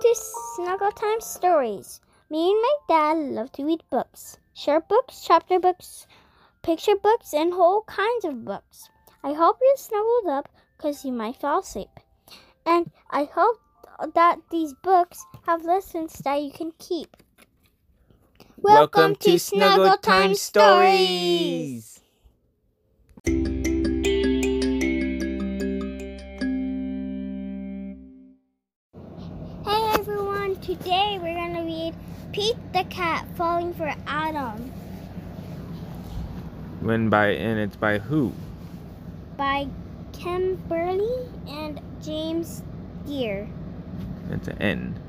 to Snuggle Time Stories. Me and my dad love to read books short books, chapter books, picture books, and whole kinds of books. I hope you're snuggled up because you might fall asleep. And I hope that these books have lessons that you can keep. Welcome, to Snuggle Time Stories. Today we're going to read Pete the Cat Falling for Adam When by and it's by who? by Kimberly and James Deere. It's an N.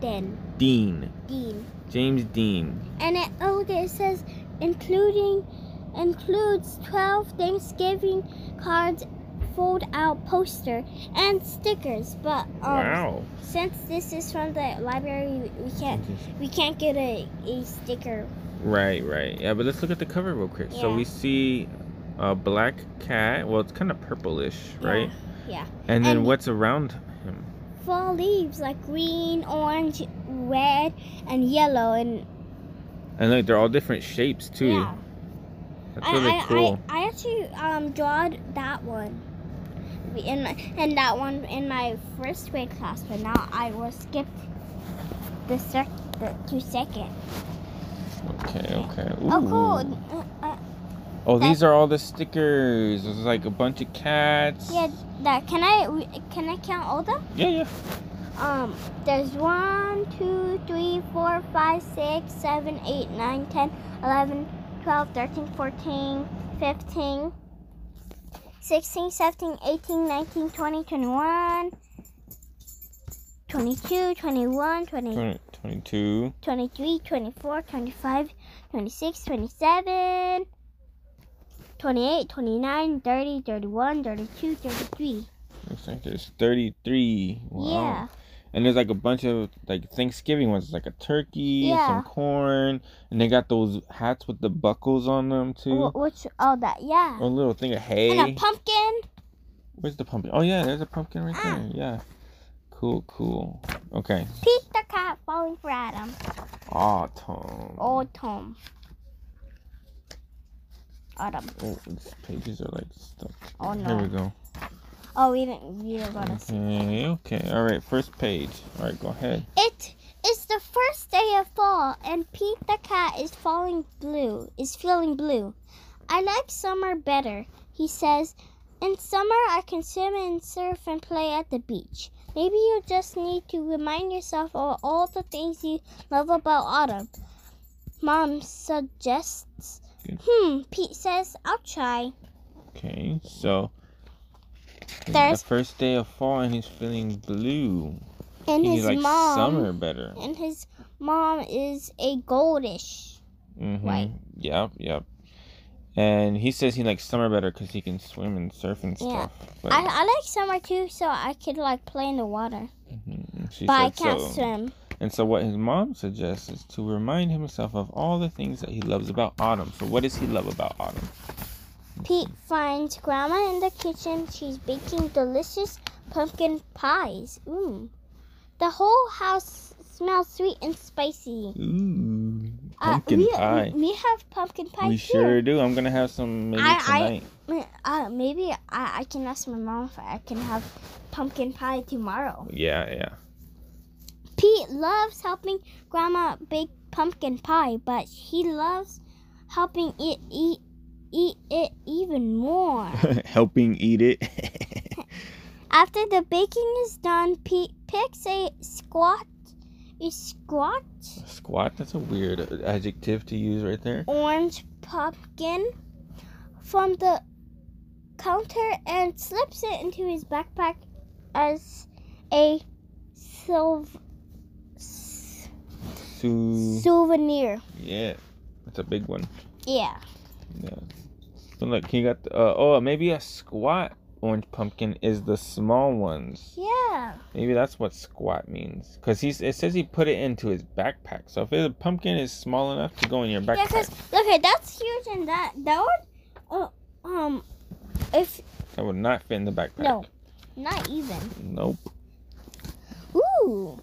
Den. Dean. Dean. James Dean. And it, oh, it says including includes 12 Thanksgiving cards, fold out poster, and stickers. But um, wow. since this is from the library, we, can't we can't get a, a sticker. Right, right. Yeah, but let's look at the cover real quick. So we see a black cat. Well, it's kind of purplish, right? Yeah. And then And- what's around him? Fall leaves like green, orange, red, and yellow, and And look, they're all different shapes too. yeah. That's I, really I, cool. I, I actually um drawed that one in my, and that one in my first grade class, but now I will skip the sec the two second. Okay, okay. Oh, cool. Uh, uh, Oh, these are all the stickers. There's like a bunch of cats. yeah, that can I can I count all them? Yeah, yeah. Um, there's one, two, three, four, five, six, seven, eight, nine, ten, eleven, twelve, thirteen, fourteen, fifteen, sixteen, seventeen, eighteen, nineteen, twenty, twenty-one, twenty-two, twenty-one, twenty, 20, 22. 23, 24, 25, 26, 27, 28, 29, 30, 31, 32, 33. Looks like there's 33. Wow. Yeah. And there's like a bunch of like Thanksgiving ones, like a turkey, Yeah. some corn, and they got those hats with the buckles on them too. Wh- Which, oh, that, yeah. A little thing of hay. And a pumpkin. Where's the pumpkin? Oh yeah, there's a pumpkin right Ah. there. Yeah. Cool, cool. Okay. Pete the cat falling for Adam. Autumn. Oh, Tom. Adam. Oh, these pages are like stuck. Oh, no. Here we go. Oh, we didn't. Are gonna see. Okay, okay. All right, first page. All right, go ahead. It is the first day of fall, and Pete the cat is falling blue. Is feeling blue. I like summer better, he says. In summer, I can swim and surf and play at the beach. Maybe you just need to remind yourself of all the things you love about autumn. Mom suggests. Good. Hmm, Pete says, I'll try. Okay, so There's- the first day of fall, and he's feeling blue. And he his likes mom. summer better. And his mom is a goldish. Mm-hmm. Right. Yep, yep. And he says he likes summer better because he can swim and surf and Yeah. stuff. But I, I like summer too, so I could like play in the water. Mhm, but I can't so. swim. And so what his mom suggests is to remind himself of all the things that he loves about autumn. So what does he love about autumn? Pete finds Grandma in the kitchen. She's baking delicious pumpkin pies. Ooh. The whole house smells sweet and spicy. Ooh, Uh, pumpkin we, pie. We have pumpkin pie we here. sure do. I'm gonna have some maybe I- I- Uh, maybe I, I can ask my mom if I can have pumpkin pie tomorrow. Yeah, yeah. Pete loves helping Grandma bake pumpkin pie, but he loves helping it eat eat it even more. Helping eat it. After the baking is done, Pete picks a squat a squat Squat. That's a weird adjective to use right there. orange pumpkin from the counter and slips it into his backpack as a silv- s- souvenir. yeah, that's a big one. Yeah. Yeah. So look, he got the, uh, oh maybe a squat orange pumpkin is the small ones. Yeah. Maybe that's what squat means. Cause he's it says he put it into his backpack. So if a pumpkin is small enough to go in your backpack. Yeah, because okay, that's huge, and that that one, uh, um, if that would not fit in the backpack. no, not even. Nope. Ooh,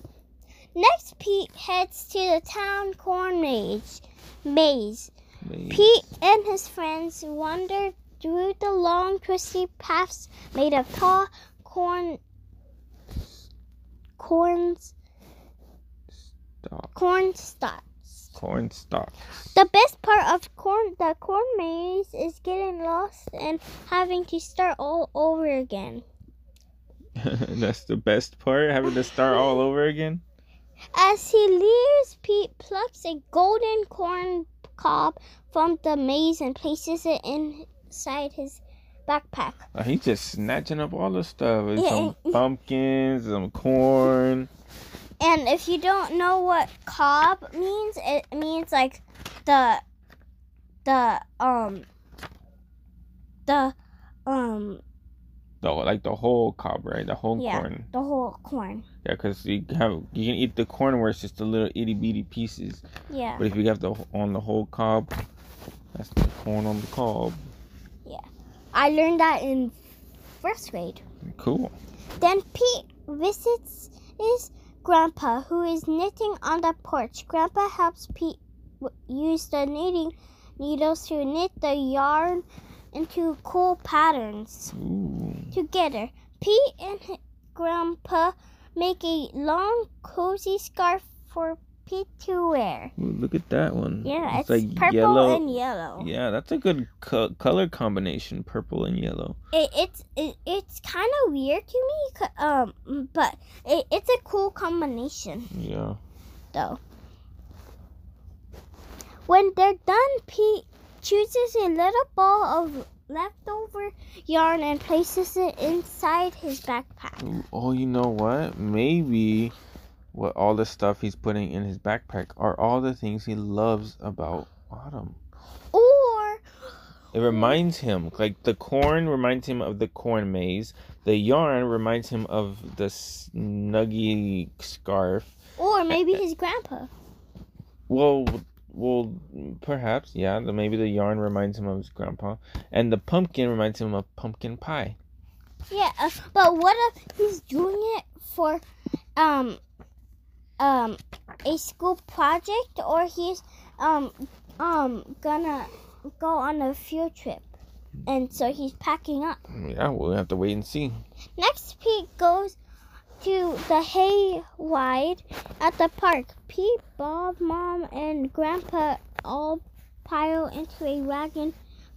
Next, Pete heads to the town corn maze. Maze. Pete and his friends wander through the long, twisty paths made of tall corn, corns, Stalk. corn stalks. Corn stalks. The best part of corn, the corn maze, is getting lost and having to start all over again. That's the best part, having to start all over again. As he leaves, Pete plucks a golden corn cob from the maze and places it inside his backpack. He's just snatching up all the stuff. Yeah, some pumpkins, some corn. And if you don't know what cob means, it means like the the um the um The like the whole cob, right? The whole Yeah. corn. the whole corn. Yeah, because you have you can eat the corn where it's just the little itty bitty pieces. Yeah. But if you have the on the whole cob, that's the corn on the cob. Yeah, I learned that in first grade. Cool. Then Pete visits his grandpa, who is knitting on the porch. Grandpa helps Pete w- use the knitting needles to knit the yarn into cool patterns. Ooh. Together, Pete and Grandpa make a long, cozy scarf for Pete to wear. Ooh, look at that one. Yeah, it's, like purple yellow. and yellow. Yeah, that's a good co- color combination, purple and yellow. It, it's it, it's kind of weird to me, um, but it, it's a cool combination. Yeah. though. When they're done, Pete chooses a little ball of leftover yarn and places it inside his backpack. Oh, you know what? Maybe what all the stuff he's putting in his backpack are all the things he loves about autumn. Or It reminds him, like the corn reminds him of the corn maze. The yarn reminds him of the snuggy scarf. or maybe his grandpa. Well, well, perhaps, yeah. The, maybe the yarn reminds him of his grandpa, and the pumpkin reminds him of pumpkin pie. Yeah, uh, but what if he's doing it for um um a school project or he's um um gonna go on a field trip. And so he's packing up. Yeah, we'll have to wait and see. Next, Pete goes to the hay wide at the park. Pete, Bob, Mom, and Grandpa all pile into a wagon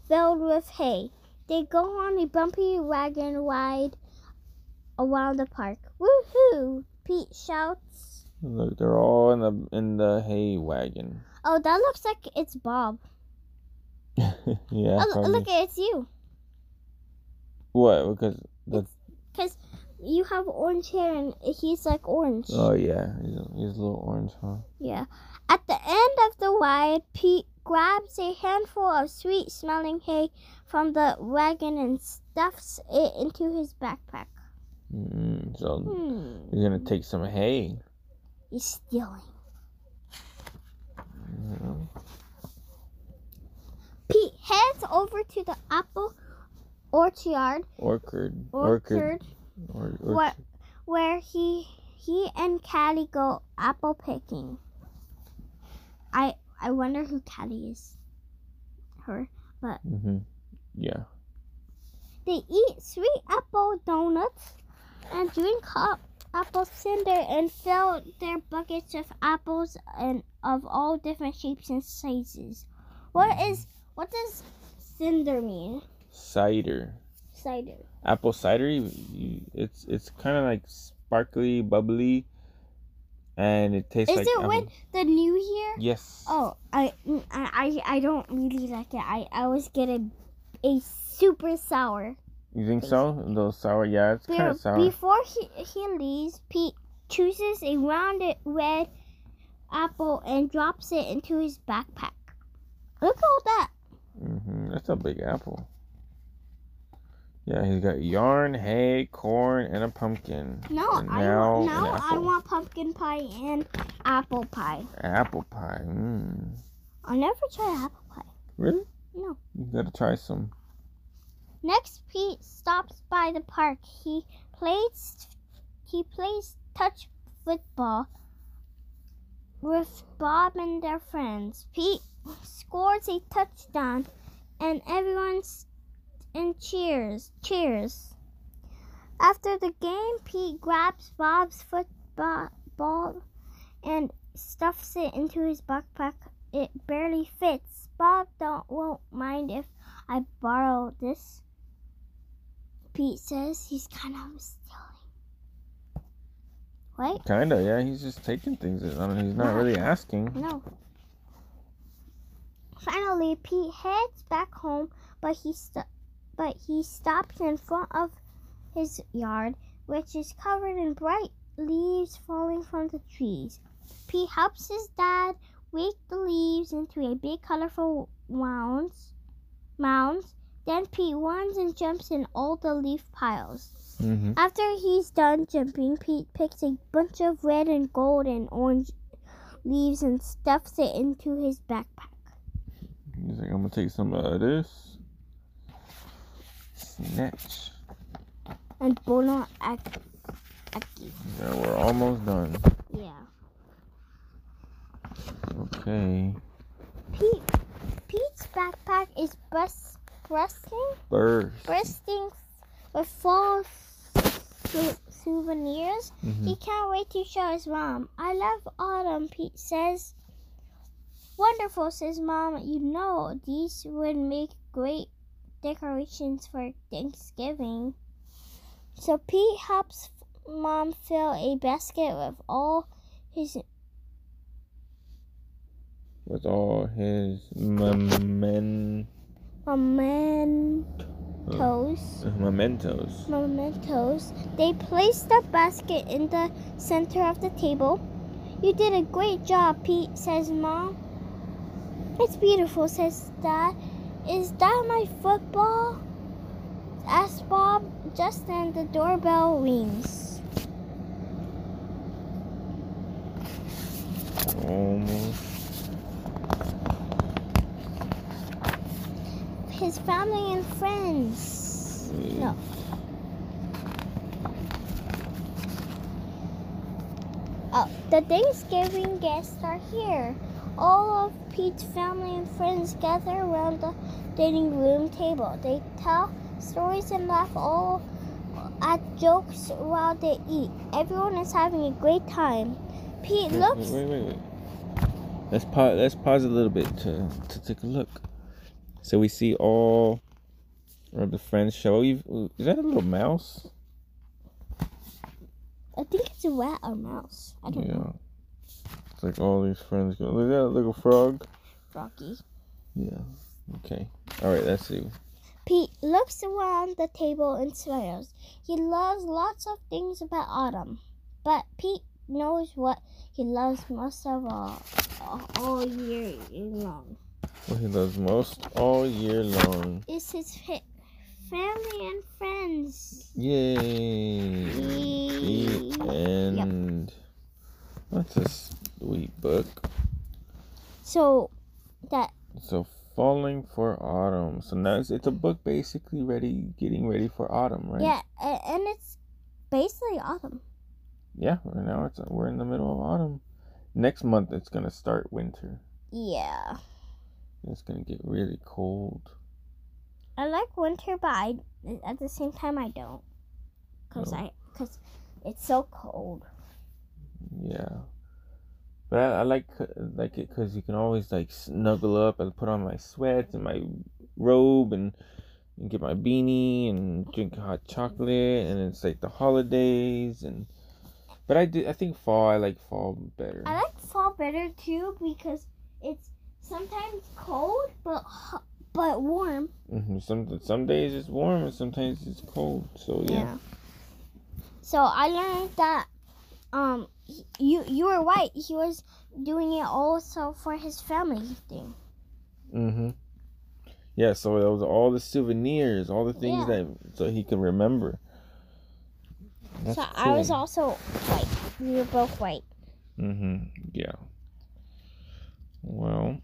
filled with hay. They go on a bumpy wagon ride around the park. Woohoo! Pete shouts. Look, they're all in the in the hay wagon. Oh, that looks like it's Bob. yeah. Oh, look, it's you. What? Because the Because you have orange hair and he's like orange. oh yeah, he's, he's a little orange, huh? Yeah. At the end of the ride, Pete grabs a handful of sweet smelling hay from the wagon and stuffs it into his backpack. mm So Hmm. he's gonna take some hay. He's stealing. Yeah. Pete heads over to the apple orchard. orchard, Orchard. orchard, Or, What? where he he and Caddy go apple picking. I I wonder who Caddy is. Her. but. Mhm. Yeah. They eat sweet apple donuts and drink hot apple cider and fill their buckets with apples and of all different shapes and sizes. What is what does cinder mean? Cider. Cider. Apple cider. You, it's it's kind of like sparkly, bubbly, and it tastes Is like. it apple. when the new year? Yes. Oh, I I I I don't really like it. I I always get a a super sour. You think so? A little sour. Yeah, it's kind of sour. Before he, he leaves, Pete chooses a rounded red apple and drops it into his backpack. Look at all that. hmm That's a big apple. Yeah, he's got yarn, hay, corn, and a pumpkin. No, And I now want, an now I want pumpkin pie and apple pie. Apple pie. Mm. I never tried apple pie. Really? No. You gotta try some. Next, Pete stops by the park. He plays he plays touch football with Bob and their friends. Pete scores a touchdown, and everyone's in cheers. Cheers. After the game, Pete grabs Bob's football and stuffs it into his backpack. It barely fits. Bob don't won't mind if I borrow this. Pete says he's kind of stealing. What? Kinda, yeah. He's just taking things. I mean, he's not really asking. No. Finally, Pete heads back home, but he st- but he stops in front of his yard, which is covered in bright leaves falling from the trees. Pete helps his dad rake the leaves into a big colorful mounds. Mounds. Then Pete runs and jumps in all the leaf piles. Mm-hmm. After he's done jumping, Pete picks a bunch of red and gold and orange leaves and stuffs it into his backpack. He's like, I'm gonna take some of this. Snatch. And Bono Aki. Yeah, we're almost done. Yeah. Okay. Pete, Pete's backpack is bust, bursting. Burst. bursting with full su- souvenirs. Mhm. He can't wait to show his mom. I love autumn, Pete says. Wonderful, says mom. You know, these would make great decorations for Thanksgiving. So Pete helps mom fill a basket with all his With all his memen- mementos. mementos. mementos. They placed the basket in the center of the table. You did a great job, Pete, says Mom. It's beautiful, says Dad. Is that my football? asks Bob. Just then the doorbell rings. Almost. His family and friends. No. Oh, the Thanksgiving guests are here. All of Pete's family and friends gather around the dining room table. They tell stories and laugh all at jokes while they eat. Everyone is having a great time. Pete Wait, looks. Wait, wait, wait. Let's pause. Let's pause a little bit to to take a look. So we see all of the friends show. You is that a little mouse? I think it's a rat or mouse. I don't yeah. know. It's like all these friends go. Look at that little frog. Froggy. Yeah. Okay. All right. Let's see. Pete looks around the table and smiles. He loves lots of things about autumn, but Pete knows what he loves most of all, all year long. What he loves most all year long. Is his fa- family and friends. Yay! Yay. The end. That's a sweet book. So that So falling for autumn. So now it's, it's a book basically ready, getting ready for autumn, right? yeah, and it's basically autumn. Yeah. Right now it's we're in the middle of autumn. Next month it's gonna start winter. Yeah, It's gonna get really cold. I like winter, but I at the same time I don't, cause. I cause it's so cold. Yeah. But I, I like like it because you can always like snuggle up and put on my sweats and my robe and, and get my beanie and drink hot chocolate and it's like the holidays and. But I do I think fall I like fall better. I like fall better too because it's sometimes cold but but warm. hmm Some some days it's warm and sometimes it's cold. So yeah. So I learned that um he- you you were right. He was doing it also for his family thing. Mm-hmm. Yeah, so those was all the souvenirs, all the things Yeah. that so he can remember. That's so I was also right. We were both right. Mm-hmm. Yeah. Well.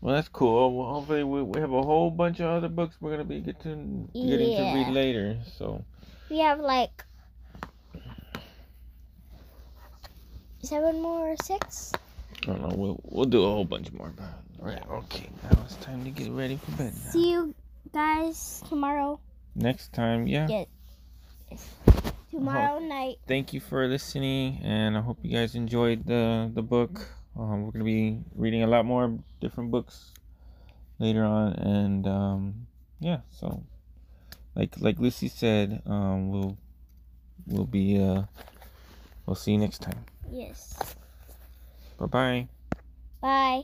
Well, that's cool. Well, hopefully we, we have a whole bunch of other books we're gonna be getting getting to read later. So We have like seven more or six. I don't know. We'll we'll do a whole bunch more. But, right. Okay. Now it's time to get ready for bed. Now. See you guys tomorrow. Next time, yeah. Yeah. Tomorrow night. Thank you for listening, and I hope you guys enjoyed the the book. Um, we're gonna be reading a lot more different books later on, and um, yeah. So, like like Lucy said, um, we'll we'll be uh, we'll see you next time. Yes. Bye bye. Bye.